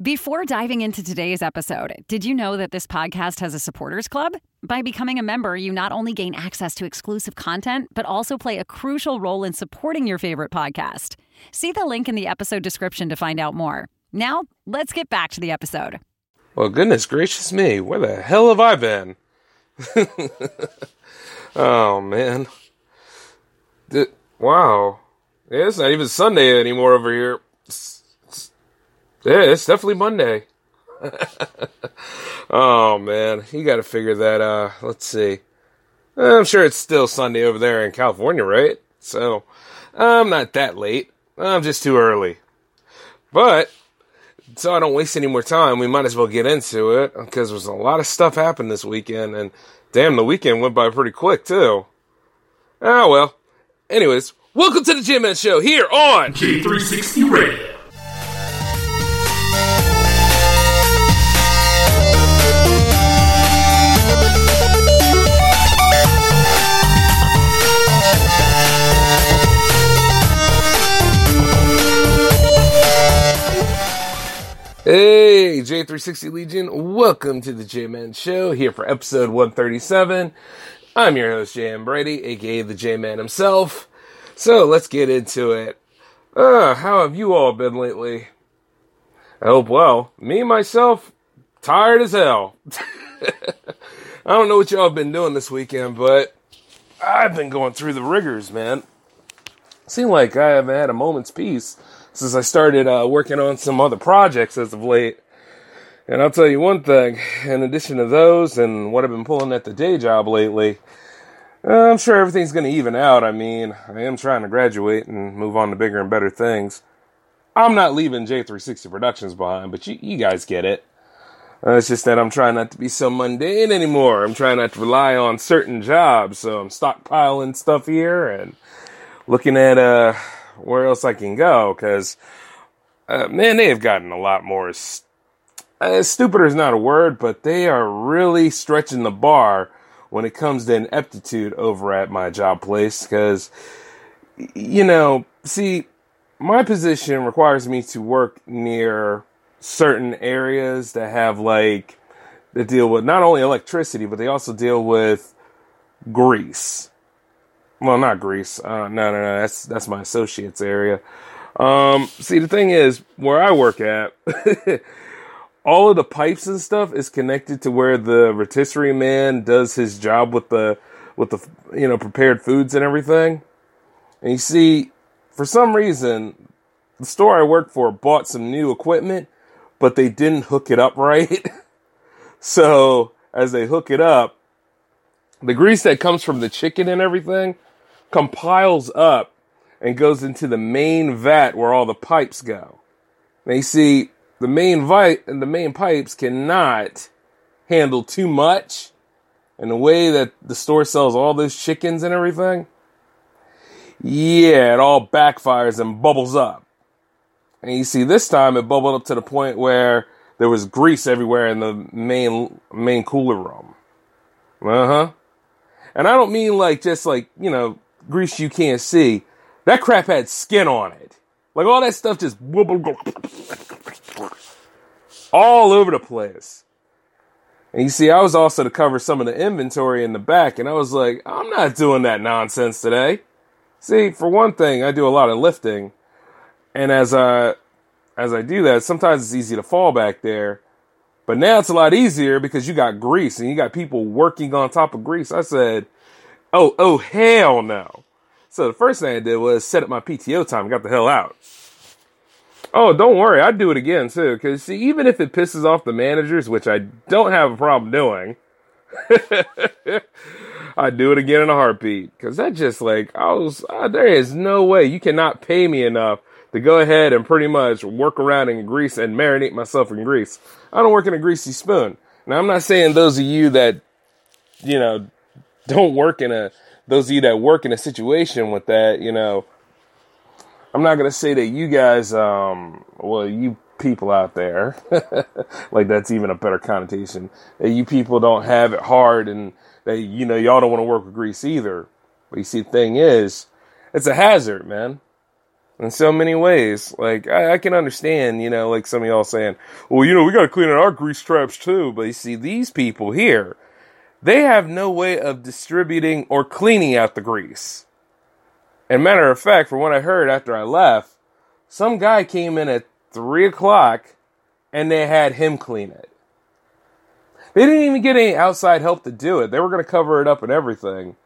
Before diving into today's episode, did you know that this podcast has a supporters club? By becoming a member, you not only gain access to exclusive content, but also play a crucial role in supporting your favorite podcast. See the link in the episode description to find out more. Now, let's get back to the episode. Well, goodness gracious me, where the hell have I been? oh, man. Wow. Yeah, it's not even Sunday anymore over here. Yeah, it's definitely Monday. oh man, you got to figure that. Uh, let's see. I'm sure it's still Sunday over there in California, right? So I'm not that late. I'm just too early. But so I don't waste any more time, we might as well get into it because there's a lot of stuff happened this weekend, and damn, the weekend went by pretty quick too. Ah well. Anyways, welcome to the J Man Show here on J360 Radio. Hey, J360 Legion, welcome to the J Man Show here for episode 137. I'm your host, J.M. Brady, aka the J Man himself. So let's get into it. Uh, how have you all been lately? I hope well. Me, myself, tired as hell. I don't know what y'all have been doing this weekend, but I've been going through the rigors, man. Seem like I haven't had a moment's peace since I started uh, working on some other projects as of late. And I'll tell you one thing, in addition to those and what I've been pulling at the day job lately, uh, I'm sure everything's going to even out. I mean, I am trying to graduate and move on to bigger and better things. I'm not leaving J360 Productions behind, but you, you guys get it. Uh, it's just that I'm trying not to be so mundane anymore. I'm trying not to rely on certain jobs, so I'm stockpiling stuff here and looking at uh where else I can go because uh, man, they have gotten a lot more. St- uh, stupider is not a word, but they are really stretching the bar when it comes to ineptitude over at my job place because you know, see, my position requires me to work near certain areas that have like that deal with not only electricity, but they also deal with grease. Well, not Greece. Uh, no, no, no. That's that's my associates area. Um, see, the thing is, where I work at, all of the pipes and stuff is connected to where the rotisserie man does his job with the with the you know prepared foods and everything. And you see, for some reason, the store I work for bought some new equipment, but they didn't hook it up right. so as they hook it up, the grease that comes from the chicken and everything compiles up and goes into the main vat where all the pipes go. Now you see, the main vi- and the main pipes cannot handle too much. And the way that the store sells all those chickens and everything, yeah, it all backfires and bubbles up. And you see, this time it bubbled up to the point where there was grease everywhere in the main main cooler room. Uh huh. And I don't mean like just like you know grease you can't see. That crap had skin on it. Like all that stuff just all over the place. And you see, I was also to cover some of the inventory in the back, and I was like, I'm not doing that nonsense today. See, for one thing, I do a lot of lifting, and as I as I do that, sometimes it's easy to fall back there. But now it's a lot easier because you got grease and you got people working on top of grease. I said, Oh, oh, hell no. So the first thing I did was set up my PTO time got the hell out. Oh, don't worry. I'd do it again too. Cause see, even if it pisses off the managers, which I don't have a problem doing, I'd do it again in a heartbeat. Cause that just like, I was, uh, there is no way you cannot pay me enough to go ahead and pretty much work around in grease and marinate myself in grease. I don't work in a greasy spoon. Now I'm not saying those of you that, you know, don't work in a those of you that work in a situation with that, you know, I'm not gonna say that you guys, um, well, you people out there, like that's even a better connotation. That you people don't have it hard, and that you know y'all don't want to work with grease either. But you see, the thing is, it's a hazard, man. in so many ways. Like I, I, can understand, you know, like some of y'all saying, "Well, you know, we got to clean out our grease traps too." But you see, these people here, they have no way of distributing or cleaning out the grease. And matter of fact, from what I heard after I left, some guy came in at three o'clock, and they had him clean it. They didn't even get any outside help to do it. They were going to cover it up and everything.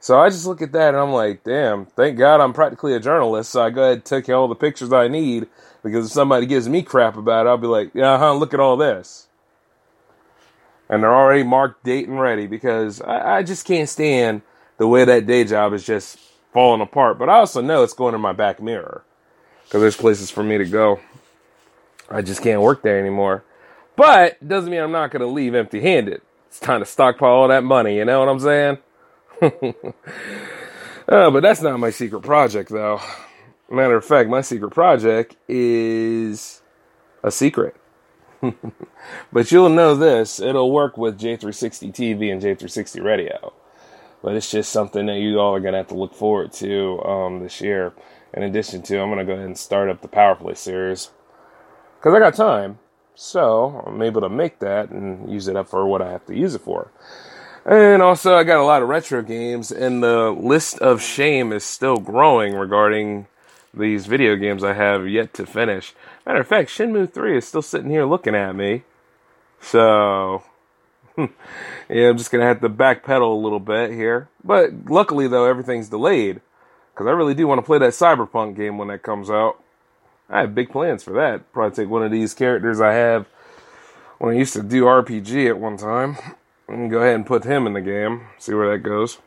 So I just look at that and I'm like, damn, thank God I'm practically a journalist. So I go ahead and take all the pictures I need because if somebody gives me crap about it, I'll be like, huh, look at all this. And they're already marked date and ready because I, I just can't stand the way that day job is just falling apart. But I also know it's going in my back mirror because there's places for me to go. I just can't work there anymore. But doesn't mean I'm not going to leave empty handed. It's time to stockpile all that money, you know what I'm saying? uh, but that's not my secret project, though. Matter of fact, my secret project is a secret. But you'll know this it'll work with J360 TV and J360 radio. But it's just something that you all are going to have to look forward to um, this year. In addition to, I'm going to go ahead and start up the Power Play series because I got time. So I'm able to make that and use it up for what I have to use it for. And also, I got a lot of retro games, and the list of shame is still growing regarding these video games I have yet to finish. Matter of fact, Shenmue 3 is still sitting here looking at me. So, yeah, I'm just going to have to backpedal a little bit here. But luckily, though, everything's delayed. Because I really do want to play that Cyberpunk game when that comes out. I have big plans for that. Probably take one of these characters I have when I used to do RPG at one time and go ahead and put him in the game, see where that goes,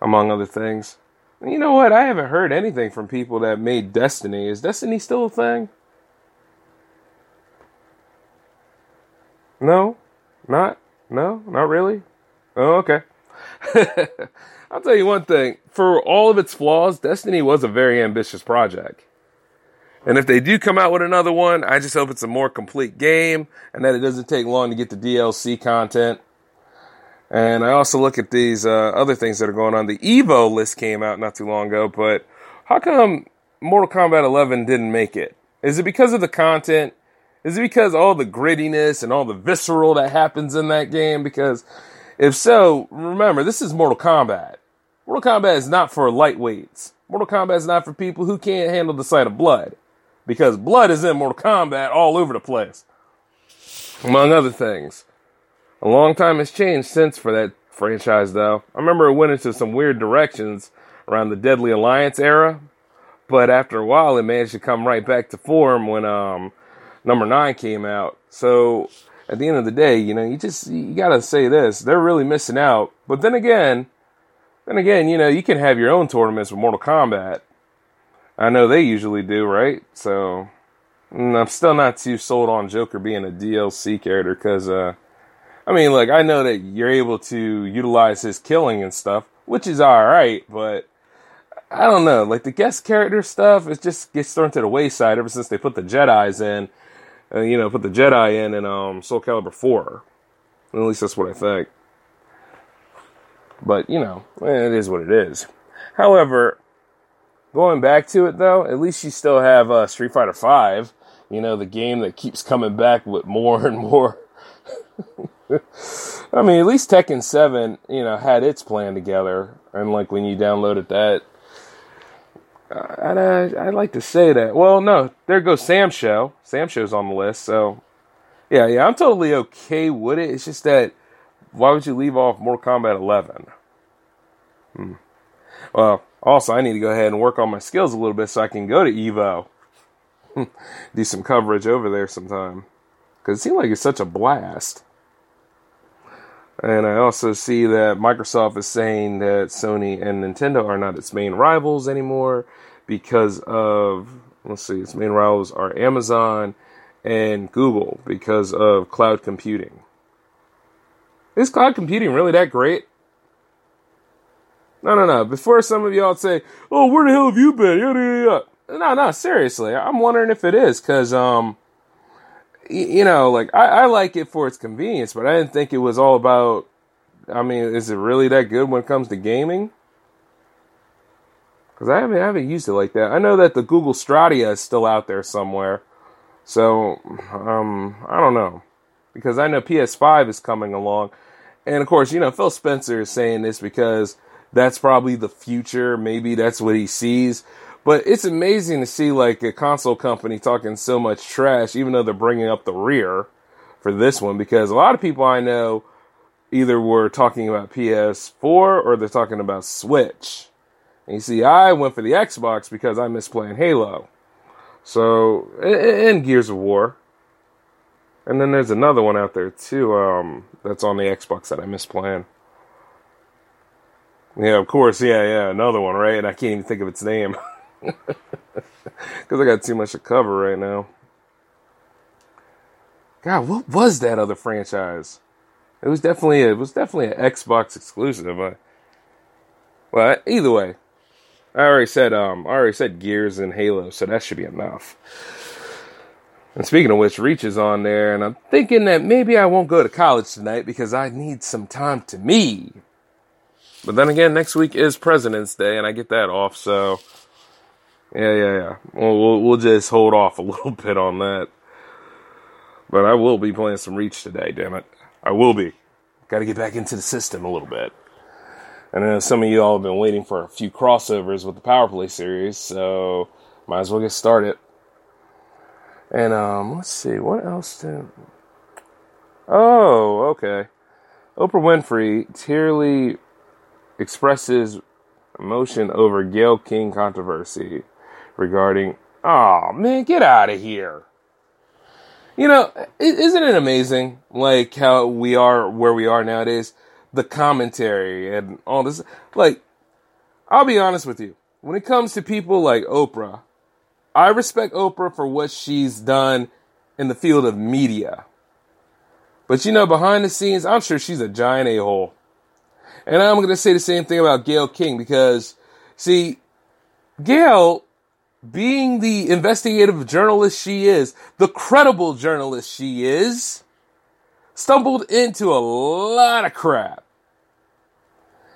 among other things. You know what? I haven't heard anything from people that made Destiny. Is Destiny still a thing? No? Not? No? Not really? Oh, okay. I'll tell you one thing. For all of its flaws, Destiny was a very ambitious project. And if they do come out with another one, I just hope it's a more complete game and that it doesn't take long to get the DLC content. And I also look at these uh, other things that are going on. The Evo list came out not too long ago, but how come Mortal Kombat 11 didn't make it? Is it because of the content? Is it because all the grittiness and all the visceral that happens in that game? Because if so, remember, this is Mortal Kombat. Mortal Kombat is not for lightweights. Mortal Kombat is not for people who can't handle the sight of blood because blood is in Mortal Kombat all over the place, among other things. A long time has changed since for that franchise, though. I remember it went into some weird directions around the Deadly Alliance era, but after a while, it managed to come right back to form when um, number nine came out. So at the end of the day, you know, you just you gotta say this: they're really missing out. But then again, then again, you know, you can have your own tournaments with Mortal Kombat I know they usually do, right? So mm, I'm still not too sold on Joker being a DLC character because, uh, I mean, like I know that you're able to utilize his killing and stuff, which is all right, but I don't know. Like the guest character stuff, it just gets thrown to the wayside ever since they put the Jedi's in. Uh, you know, put the Jedi in in um, Soul Calibur four. At least that's what I think. But you know, it is what it is. However, Going back to it though, at least you still have uh, Street Fighter Five. You know, the game that keeps coming back with more and more. I mean, at least Tekken Seven, you know, had its plan together, and like when you downloaded that, I'd, uh, I'd like to say that. Well, no, there goes SamSho. Sam Show's on the list, so yeah, yeah, I'm totally okay with it. It's just that why would you leave off Mortal Kombat 11? Hmm. Well, also, I need to go ahead and work on my skills a little bit so I can go to Evo. Do some coverage over there sometime. Because it seems like it's such a blast. And I also see that Microsoft is saying that Sony and Nintendo are not its main rivals anymore because of, let's see, its main rivals are Amazon and Google because of cloud computing. Is cloud computing really that great? No, no, no. Before some of y'all say, "Oh, where the hell have you been?" Yada, yada, yada. No, no. Seriously, I'm wondering if it is because, um, you know, like I, I like it for its convenience, but I didn't think it was all about. I mean, is it really that good when it comes to gaming? because I haven't I haven't used it like that. I know that the Google Stadia is still out there somewhere, so um, I don't know because I know PS5 is coming along, and of course you know Phil Spencer is saying this because that's probably the future. Maybe that's what he sees. But it's amazing to see like a console company talking so much trash, even though they're bringing up the rear for this one, because a lot of people I know either were talking about PS4 or they're talking about Switch. And you see, I went for the Xbox because I miss playing Halo. So, and Gears of War. And then there's another one out there too, um, that's on the Xbox that I miss playing. Yeah, of course, yeah, yeah, another one, right? And I can't even think of its name. Because I got too much to cover right now. God, what was that other franchise? It was definitely it was definitely an Xbox exclusive. But, well, either way, I already said um I already said Gears and Halo, so that should be enough. And speaking of which, Reach is on there, and I'm thinking that maybe I won't go to college tonight because I need some time to me. But then again, next week is President's Day, and I get that off, so yeah, yeah, yeah. Well, we'll, just hold off a little bit on that. But I will be playing some Reach today, damn it. I will be. Got to get back into the system a little bit. I know some of you all have been waiting for a few crossovers with the Power Play series, so might as well get started. And um, let's see, what else did? Oh, okay. Oprah Winfrey tearly expresses emotion over Gayle King controversy regarding. Oh man, get out of here! You know, isn't it amazing, like how we are where we are nowadays? The commentary and all this. Like, I'll be honest with you. When it comes to people like Oprah, I respect Oprah for what she's done in the field of media. But you know, behind the scenes, I'm sure she's a giant a hole. And I'm going to say the same thing about Gayle King because, see, Gayle being the investigative journalist she is, the credible journalist she is, stumbled into a lot of crap.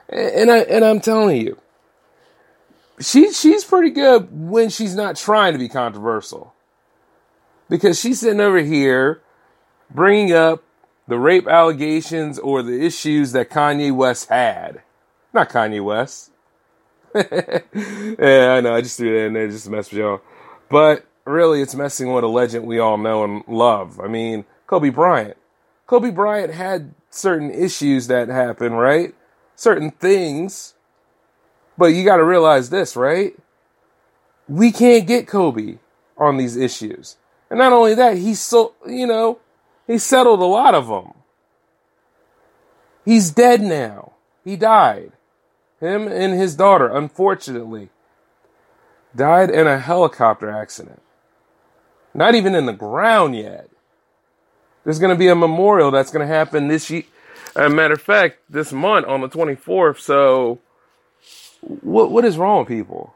And I and I'm telling you, she she's pretty good when she's not trying to be controversial. Because she's sitting over here bringing up the rape allegations or the issues that Kanye West had. Not Kanye West. yeah, I know. I just threw that in there just to mess with y'all. But really, it's messing with a legend we all know and love. I mean, Kobe Bryant. Kobe Bryant had certain issues that happened, right? Certain things. But you got to realize this, right? We can't get Kobe on these issues. And not only that, he's so, you know, he settled a lot of them. He's dead now. He died. Him and his daughter, unfortunately, died in a helicopter accident. Not even in the ground yet. There's going to be a memorial that's going to happen this year. As a matter of fact, this month on the 24th. So, what what is wrong people?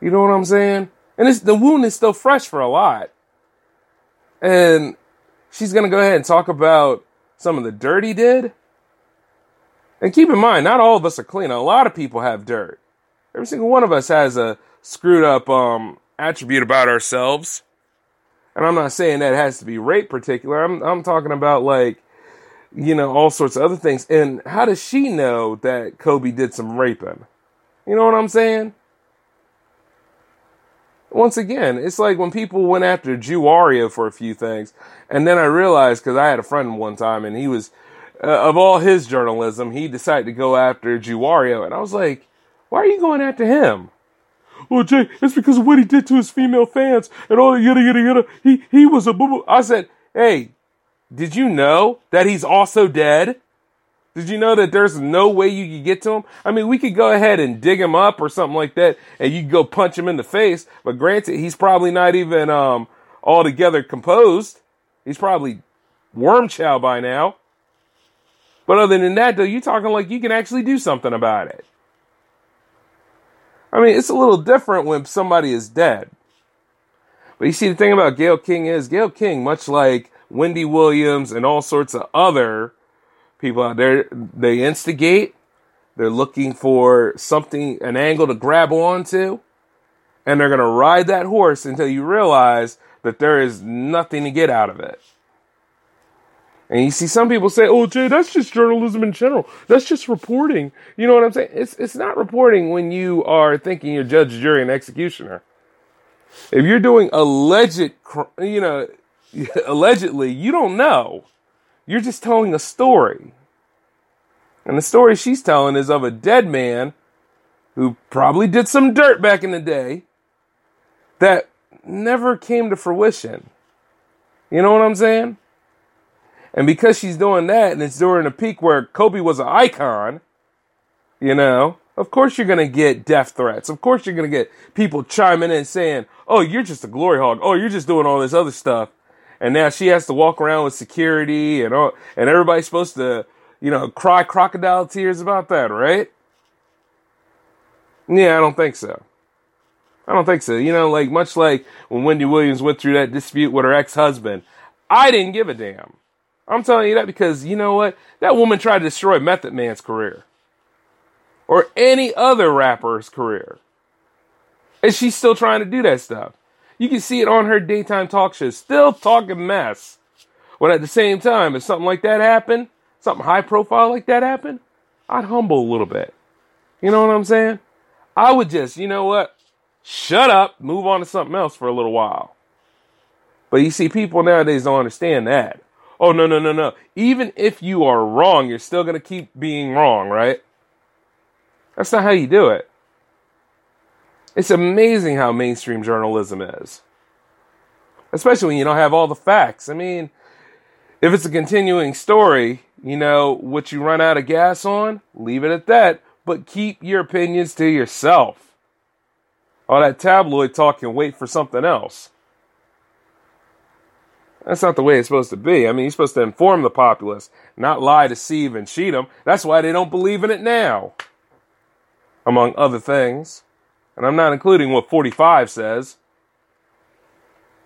You know what I'm saying? And it's, the wound is still fresh for a lot. And she's going to go ahead and talk about some of the dirt he did. And keep in mind, not all of us are clean. A lot of people have dirt. Every single one of us has a screwed up um, attribute about ourselves. And I'm not saying that has to be rape particular. I'm I'm talking about like, you know, all sorts of other things. And how does she know that Kobe did some raping? You know what I'm saying? Once again, it's like when people went after Jewario for a few things, and then I realized because I had a friend one time and he was uh, of all his journalism, he decided to go after Jewario, and I was like, "Why are you going after him?" Well, Jay, it's because of what he did to his female fans and all the yada yada yada. He he was a boo boo. I said, "Hey, did you know that he's also dead?" Did you know that there's no way you could get to him? I mean, we could go ahead and dig him up or something like that, and you go punch him in the face. But granted, he's probably not even um, altogether composed. He's probably worm chow by now. But other than that, though, you're talking like you can actually do something about it. I mean, it's a little different when somebody is dead. But you see, the thing about Gayle King is Gayle King, much like Wendy Williams and all sorts of other people out there, they instigate, They're looking for something, an angle to grab onto, and they're going to ride that horse until you realize that there is nothing to get out of it. And you see some people say, "Oh, Jay, that's just journalism in general. That's just reporting." You know what I'm saying? It's it's not reporting when you are thinking you're judge, jury, and executioner. If you're doing alleged, you know, allegedly, you don't know. You're just telling a story. And the story she's telling is of a dead man who probably did some dirt back in the day that never came to fruition. You know what I'm saying? And because she's doing that, and it's during a peak where Kobe was an icon, you know, of course you're going to get death threats. Of course you're going to get people chiming in saying, oh, you're just a glory hog. Oh, you're just doing all this other stuff. And now she has to walk around with security and all, and everybody's supposed to, you know, cry crocodile tears about that, right? Yeah, I don't think so. I don't think so. You know, like much like when Wendy Williams went through that dispute with her ex-husband, I didn't give a damn. I'm telling you that because you know what? That woman tried to destroy Method Man's career. Or any other rapper's career. And she's still trying to do that stuff. You can see it on her daytime talk show, still talking mess. But at the same time, if something like that happened, something high profile like that happened, I'd humble a little bit. You know what I'm saying? I would just, you know what? Shut up, move on to something else for a little while. But you see, people nowadays don't understand that. Oh, no, no, no, no. Even if you are wrong, you're still going to keep being wrong, right? That's not how you do it. It's amazing how mainstream journalism is. Especially when you don't have all the facts. I mean, if it's a continuing story, you know, what you run out of gas on, leave it at that, but keep your opinions to yourself. All that tabloid talk and wait for something else. That's not the way it's supposed to be. I mean, you're supposed to inform the populace, not lie, deceive, and cheat them. That's why they don't believe in it now, among other things. And I'm not including what 45 says.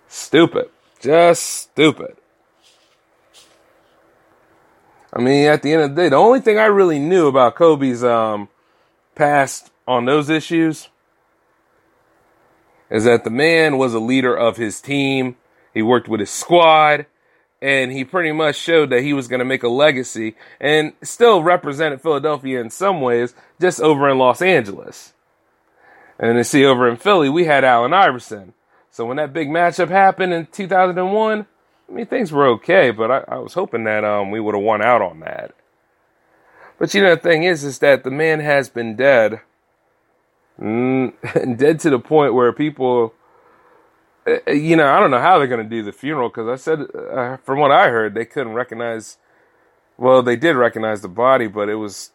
Stupid. Just stupid. I mean, at the end of the day, the only thing I really knew about Kobe's um, past on those issues is that the man was a leader of his team he worked with his squad, and he pretty much showed that he was going to make a legacy and still represented Philadelphia in some ways, just over in Los Angeles. And to see over in Philly, we had Allen Iverson. So when that big matchup happened in 2001, I mean things were okay, but I, I was hoping that um, we would have won out on that. But you know the thing is, is that the man has been dead, mm, dead to the point where people you know, I don't know how they're going to do the funeral because I said, uh, from what I heard, they couldn't recognize. Well, they did recognize the body, but it was,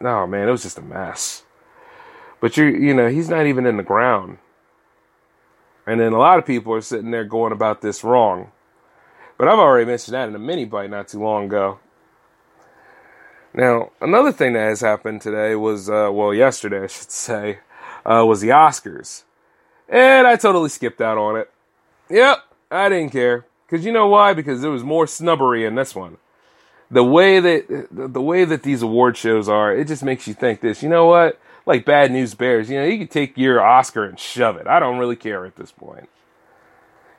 oh man, it was just a mess. But you, you know, he's not even in the ground. And then a lot of people are sitting there going about this wrong. But I've already mentioned that in a mini bite not too long ago. Now, another thing that has happened today was, uh, well, yesterday, I should say, uh, was the Oscars. And I totally skipped out on it. Yep, I didn't care. Cause you know why? Because there was more snubbery in this one. The way that the way that these award shows are, it just makes you think this. You know what? Like Bad News Bears. You know, you can take your Oscar and shove it. I don't really care at this point.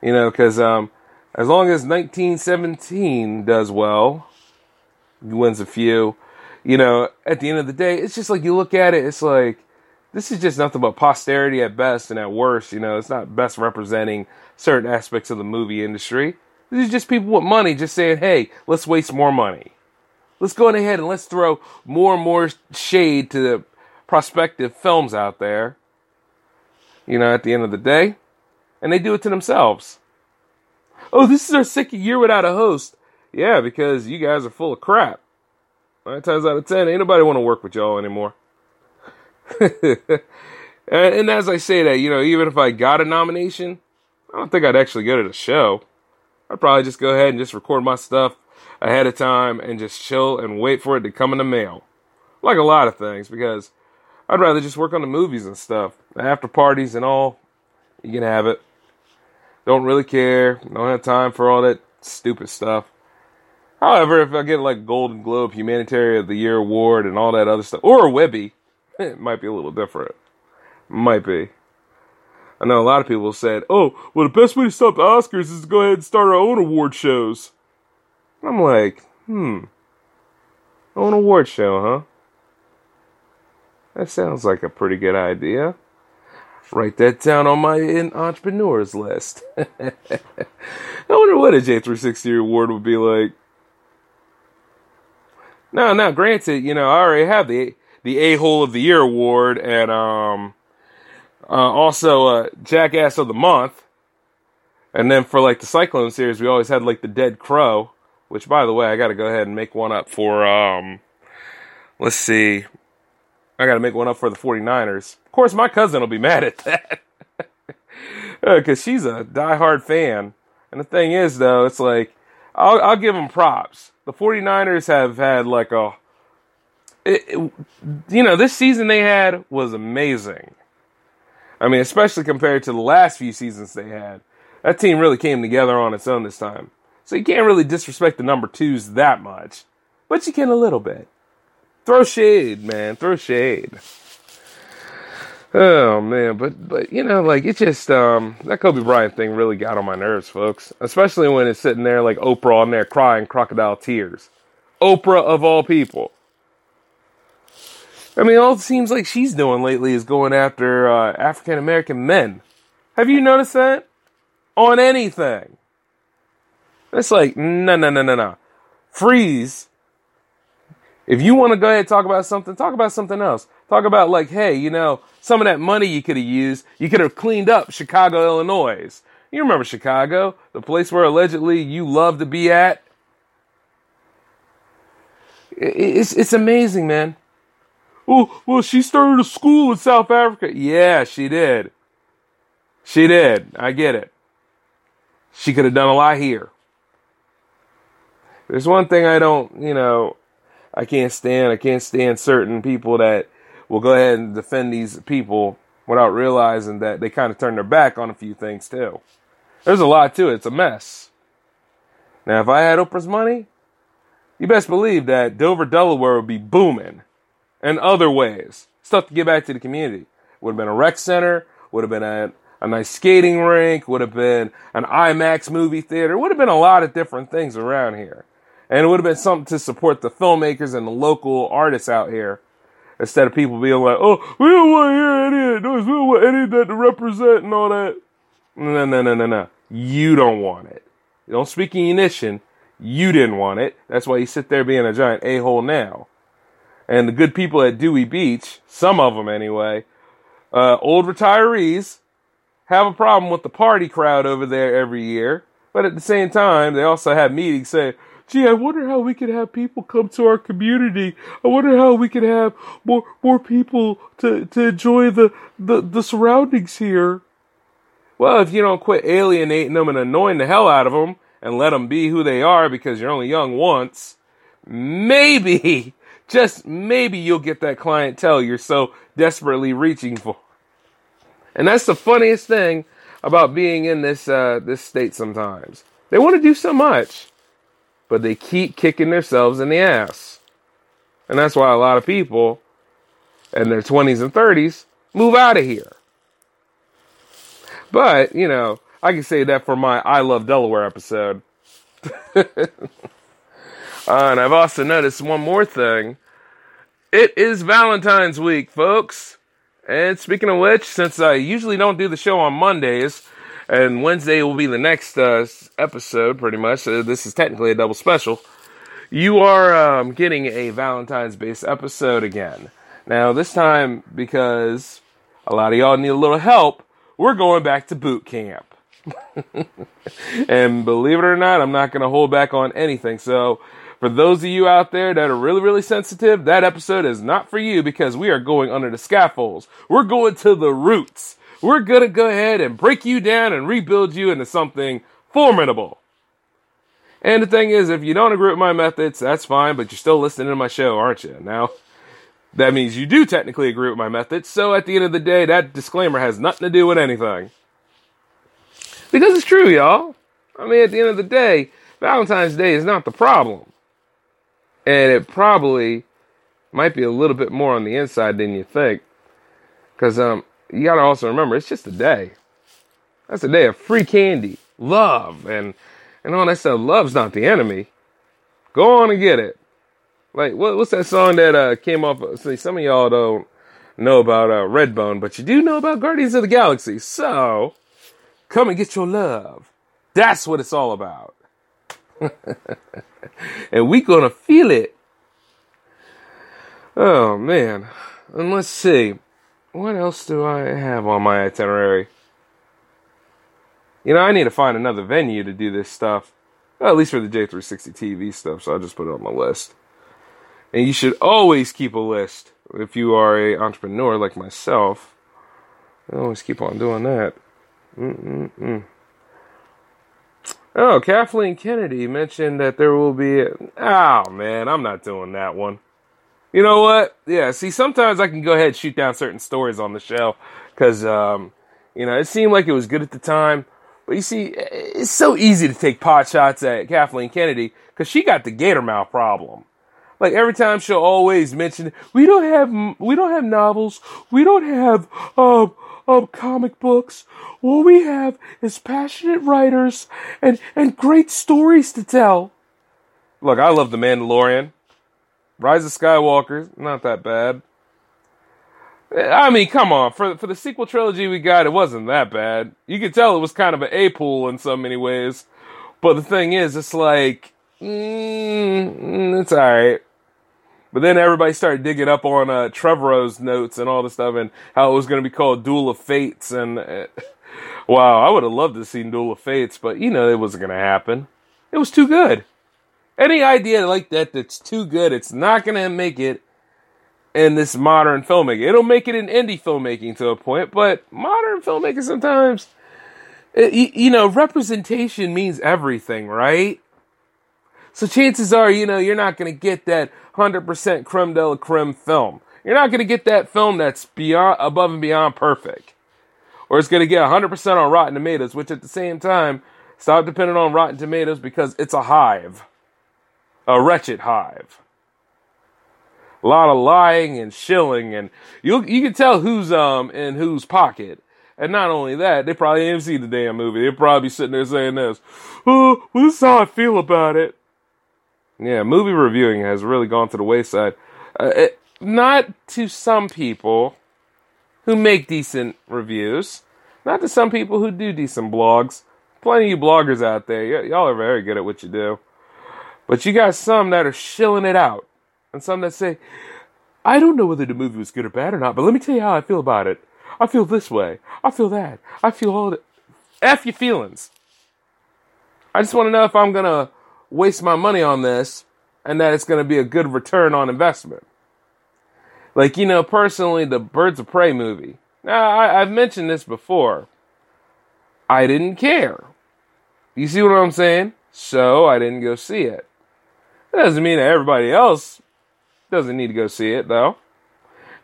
You know, because um, as long as 1917 does well, wins a few. You know, at the end of the day, it's just like you look at it. It's like this is just nothing but posterity at best and at worst. You know, it's not best representing certain aspects of the movie industry. This is just people with money just saying, hey, let's waste more money. Let's go ahead and let's throw more and more shade to the prospective films out there. You know, at the end of the day. And they do it to themselves. Oh, this is our second year without a host. Yeah, because you guys are full of crap. Nine times out of ten, ain't nobody want to work with y'all anymore. and as I say that, you know, even if I got a nomination, I don't think I'd actually go to the show. I'd probably just go ahead and just record my stuff ahead of time and just chill and wait for it to come in the mail. Like a lot of things, because I'd rather just work on the movies and stuff. After parties and all, you can have it. Don't really care. Don't have time for all that stupid stuff. However, if I get like Golden Globe Humanitarian of the Year award and all that other stuff, or a Webby, it might be a little different. Might be. I know a lot of people said, "Oh, well, the best way to stop the Oscars is to go ahead and start our own award shows." I'm like, hmm, own award show, huh? That sounds like a pretty good idea. Write that down on my entrepreneurs list. I wonder what a J360 award would be like. No, now granted, you know, I already have the the A hole of the year award and um uh, also uh Jackass of the month. And then for like the Cyclone series, we always had like the Dead Crow, which by the way, I got to go ahead and make one up for um let's see. I got to make one up for the 49ers. Of course, my cousin will be mad at that. Because uh, she's a diehard fan. And the thing is, though, it's like, I'll, I'll give them props. The 49ers have had like a. It, you know, this season they had was amazing. I mean, especially compared to the last few seasons they had. That team really came together on its own this time. So you can't really disrespect the number twos that much. But you can a little bit. Throw shade, man. Throw shade. Oh man, but but you know, like it just um that Kobe Bryant thing really got on my nerves, folks. Especially when it's sitting there like Oprah on there crying crocodile tears. Oprah of all people. I mean, all it seems like she's doing lately is going after uh, African American men. Have you noticed that? On anything. It's like, no, no, no, no, no. Freeze if you want to go ahead and talk about something, talk about something else. Talk about like, hey, you know, some of that money you could have used, you could have cleaned up Chicago, Illinois. You remember Chicago, the place where allegedly you love to be at. It's it's amazing, man. Oh, well, she started a school in South Africa. Yeah, she did. She did. I get it. She could have done a lot here. There's one thing I don't, you know, I can't stand. I can't stand certain people that will go ahead and defend these people without realizing that they kind of turn their back on a few things too. There's a lot to it. It's a mess. Now, if I had Oprah's money, you best believe that Dover, Delaware would be booming in other ways. Stuff to give back to the community. Would have been a rec center, would have been a, a nice skating rink, would have been an IMAX movie theater, would have been a lot of different things around here. And it would have been something to support the filmmakers and the local artists out here. Instead of people being like, oh, we don't want to hear any of noise. We don't want any of that to represent and all that. No, no, no, no, no. You don't want it. You don't speak in. You didn't want it. That's why you sit there being a giant a-hole now. And the good people at Dewey Beach, some of them anyway, uh, old retirees, have a problem with the party crowd over there every year. But at the same time, they also have meetings saying, gee, I wonder how we could have people come to our community. I wonder how we could have more more people to, to enjoy the, the, the surroundings here. Well, if you don't quit alienating them and annoying the hell out of them and let them be who they are because you're only young once, maybe, just maybe you'll get that clientele you're so desperately reaching for. And that's the funniest thing about being in this uh, this state sometimes. They want to do so much but they keep kicking themselves in the ass. And that's why a lot of people in their 20s and 30s move out of here. But, you know, I can say that for my I Love Delaware episode. uh, and I've also noticed one more thing. It is Valentine's week, folks. And speaking of which, since I usually don't do the show on Mondays, and Wednesday will be the next uh, episode, pretty much. This is technically a double special. You are um, getting a Valentine's based episode again. Now, this time, because a lot of y'all need a little help, we're going back to boot camp. and believe it or not, I'm not going to hold back on anything. So, for those of you out there that are really, really sensitive, that episode is not for you because we are going under the scaffolds. We're going to the roots we're going to go ahead and break you down and rebuild you into something formidable. And the thing is, if you don't agree with my methods, that's fine, but you're still listening to my show, aren't you? Now, that means you do technically agree with my methods, so at the end of the day, that disclaimer has nothing to do with anything. Because it's true, y'all. I mean, at the end of the day, Valentine's Day is not the problem. And it probably might be a little bit more on the inside than you think. Because um, you got to also remember, it's just a day. That's a day of free candy, love, and, and all that stuff. Love's not the enemy. Go on and get it. Like, what, what's that song that uh, came off? Of, See, some of y'all don't know about uh, Redbone, but you do know about Guardians of the Galaxy. So, come and get your love. That's what it's all about. and we gonna feel it. Oh man. And let's see. What else do I have on my itinerary? You know, I need to find another venue to do this stuff. Well, at least for the J360 TV stuff, so I'll just put it on my list. And you should always keep a list if you are a entrepreneur like myself. I always keep on doing that. Mm-mm-mm. Oh, Kathleen Kennedy mentioned that there will be. A, oh man, I'm not doing that one. You know what? Yeah, see, sometimes I can go ahead and shoot down certain stories on the show because, um, you know, it seemed like it was good at the time. But you see, it's so easy to take pot shots at Kathleen Kennedy because she got the gator mouth problem. Like every time she'll always mention, we don't have, we don't have novels, we don't have, um, um, comic books. What we have is passionate writers and, and great stories to tell. Look, I love The Mandalorian. Rise of Skywalker, not that bad. I mean, come on. For for the sequel trilogy we got, it wasn't that bad. You could tell it was kind of an A pool in so many ways. But the thing is, it's like, mm, it's alright. But then everybody started digging up on uh, Trevorrow's notes and all the stuff, and how it was going to be called Duel of Fates. And uh, wow, I would have loved to see Duel of Fates, but you know it wasn't going to happen. It was too good. Any idea like that that's too good, it's not going to make it in this modern filmmaking. It'll make it in indie filmmaking to a point, but modern filmmaking sometimes, it, you know, representation means everything, right? So chances are, you know, you're not going to get that 100% creme de la creme film. You're not going to get that film that's beyond, above and beyond perfect. Or it's going to get 100% on Rotten Tomatoes, which at the same time, stop depending on Rotten Tomatoes because it's a hive. A wretched hive. A lot of lying and shilling, and you you can tell who's um in whose pocket. And not only that, they probably haven't seen the damn movie. They're probably sitting there saying this. Oh, well, this is how I feel about it. Yeah, movie reviewing has really gone to the wayside. Uh, it, not to some people who make decent reviews, not to some people who do decent blogs. Plenty of you bloggers out there, y- y'all are very good at what you do. But you got some that are shilling it out, and some that say, I don't know whether the movie was good or bad or not, but let me tell you how I feel about it. I feel this way. I feel that. I feel all that. F your feelings. I just want to know if I'm going to waste my money on this and that it's going to be a good return on investment. Like, you know, personally, the Birds of Prey movie. Now, I, I've mentioned this before. I didn't care. You see what I'm saying? So I didn't go see it. That doesn't mean that everybody else doesn't need to go see it, though.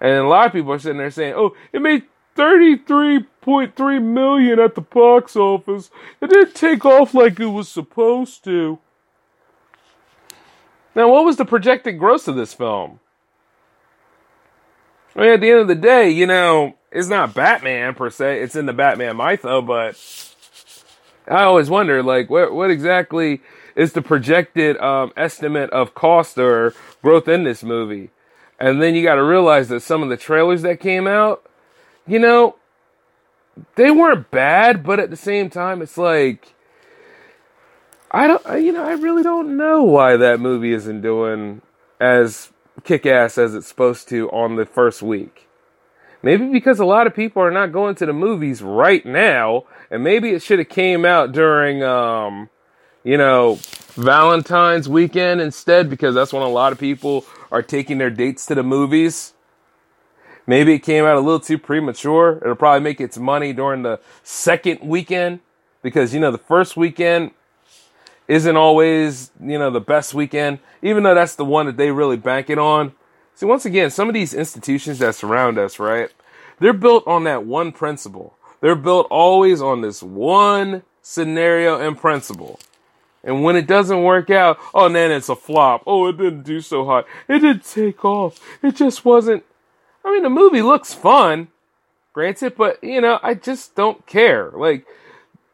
And a lot of people are sitting there saying, oh, it made 33.3 million at the box office. It didn't take off like it was supposed to. Now, what was the projected gross of this film? I mean, at the end of the day, you know, it's not Batman per se. It's in the Batman mytho, but I always wonder, like, what what exactly is the projected um, estimate of cost or growth in this movie? And then you got to realize that some of the trailers that came out, you know, they weren't bad, but at the same time, it's like I don't, you know, I really don't know why that movie isn't doing as kick ass as it's supposed to on the first week. Maybe because a lot of people are not going to the movies right now, and maybe it should have came out during, um, you know, Valentine's weekend instead, because that's when a lot of people are taking their dates to the movies. Maybe it came out a little too premature. It'll probably make its money during the second weekend, because you know the first weekend isn't always, you know, the best weekend, even though that's the one that they really bank it on. See, once again, some of these institutions that surround us, right? They're built on that one principle. They're built always on this one scenario and principle. And when it doesn't work out, oh, then it's a flop. Oh, it didn't do so hot. It didn't take off. It just wasn't. I mean, the movie looks fun, granted, but, you know, I just don't care. Like,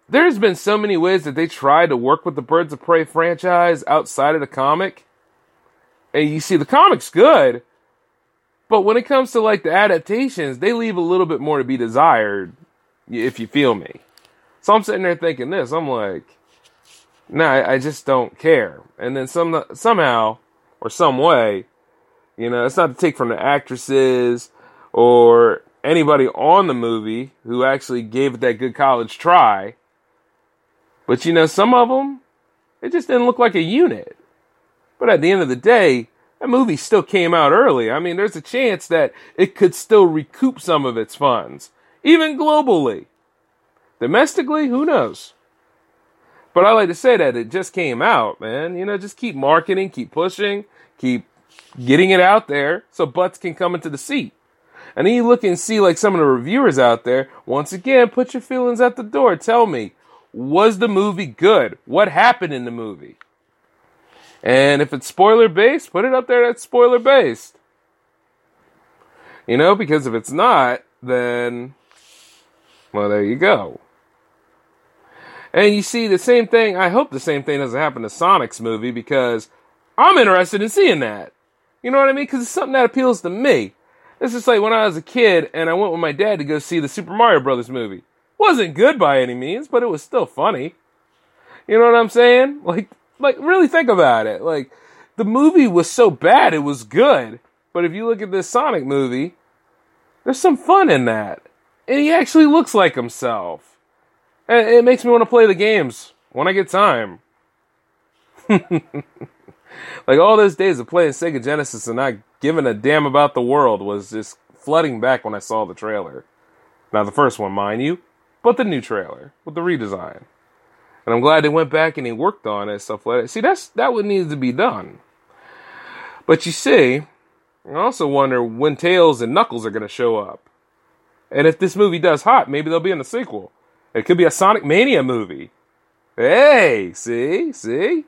there's been so many ways that they tried to work with the Birds of Prey franchise outside of the comic. And you see, the comic's good, but when it comes to like the adaptations, they leave a little bit more to be desired, if you feel me. So I'm sitting there thinking this. I'm like, nah, I, I just don't care. And then some somehow or some way, you know, it's not to take from the actresses or anybody on the movie who actually gave it that good college try. But you know, some of them, it just didn't look like a unit. But at the end of the day, that movie still came out early. I mean, there's a chance that it could still recoup some of its funds, even globally. Domestically, who knows? But I like to say that it just came out, man. You know, just keep marketing, keep pushing, keep getting it out there so butts can come into the seat. And then you look and see like some of the reviewers out there. Once again, put your feelings at the door. Tell me, was the movie good? What happened in the movie? And if it's spoiler based, put it up there that's spoiler based. You know, because if it's not, then, well, there you go. And you see the same thing. I hope the same thing doesn't happen to Sonic's movie because I'm interested in seeing that. You know what I mean? Because it's something that appeals to me. It's just like when I was a kid and I went with my dad to go see the Super Mario Brothers movie. Wasn't good by any means, but it was still funny. You know what I'm saying? Like like, really think about it. Like, the movie was so bad, it was good. But if you look at this Sonic movie, there's some fun in that. And he actually looks like himself. And it makes me want to play the games when I get time. like all those days of playing Sega Genesis and not giving a damn about the world was just flooding back when I saw the trailer. Now the first one, mind you, but the new trailer with the redesign. And I'm glad they went back and they worked on it stuff like that. See, that's that what needs to be done. But you see, I also wonder when Tails and Knuckles are going to show up. And if this movie does hot, maybe they'll be in the sequel. It could be a Sonic Mania movie. Hey, see, see,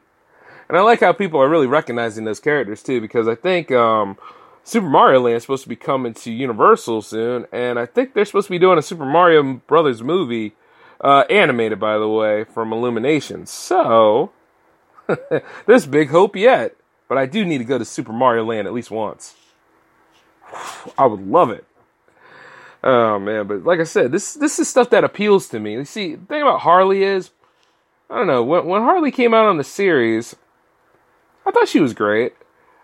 and I like how people are really recognizing those characters too, because I think um, Super Mario Land is supposed to be coming to Universal soon, and I think they're supposed to be doing a Super Mario Brothers movie uh, animated, by the way, from Illumination. So, there's big hope yet. But I do need to go to Super Mario Land at least once. I would love it. Oh man, but like I said, this this is stuff that appeals to me. You see, the thing about Harley is, I don't know, when when Harley came out on the series, I thought she was great.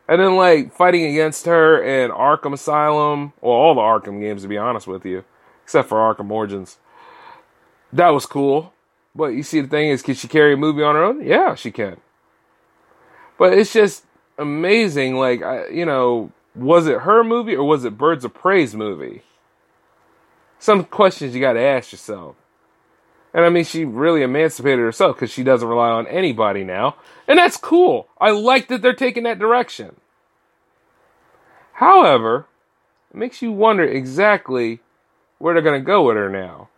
And then like fighting against her in Arkham Asylum, well all the Arkham games to be honest with you, except for Arkham Origins that was cool. But you see, the thing is, can she carry a movie on her own? Yeah, she can. But it's just amazing. Like, I, you know, was it her movie or was it Birds of Prey's movie? Some questions you got to ask yourself. And I mean, she really emancipated herself because she doesn't rely on anybody now. And that's cool. I like that they're taking that direction. However, it makes you wonder exactly where they're going to go with her now.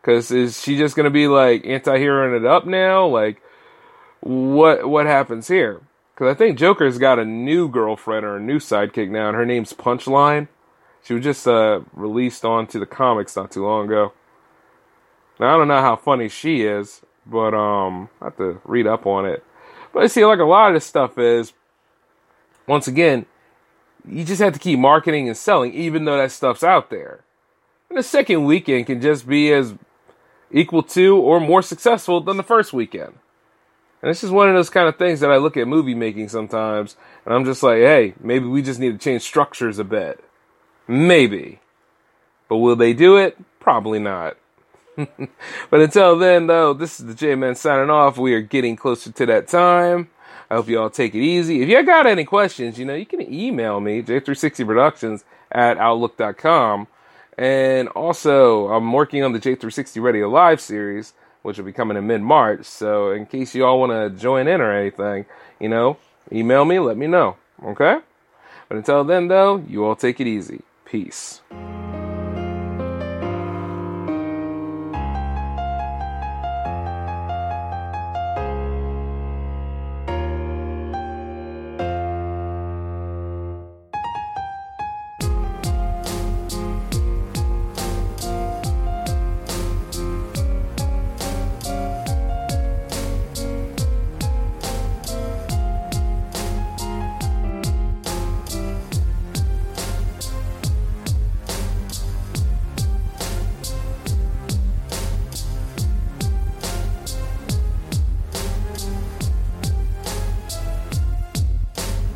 Because is she just gonna be like anti-heroing it up now? Like, what what happens here? Because I think Joker's got a new girlfriend or a new sidekick now, and her name's Punchline. She was just uh, released onto the comics not too long ago. Now I don't know how funny she is, but um, I have to read up on it. But I see, like a lot of this stuff is, once again, you just have to keep marketing and selling, even though that stuff's out there. And the second weekend can just be as equal to or more successful than the first weekend. And this is one of those kind of things that I look at movie making sometimes, and I'm just like, hey, maybe we just need to change structures a bit. Maybe. But will they do it? Probably not. but until then, though, this is the J Man signing off. We are getting closer to that time. I hope you all take it easy. If you got any questions, you know, you can email me, j360productions at outlook.com. And also, I'm working on the J360 Radio Live series, which will be coming in mid March. So, in case you all want to join in or anything, you know, email me, let me know. Okay? But until then, though, you all take it easy. Peace.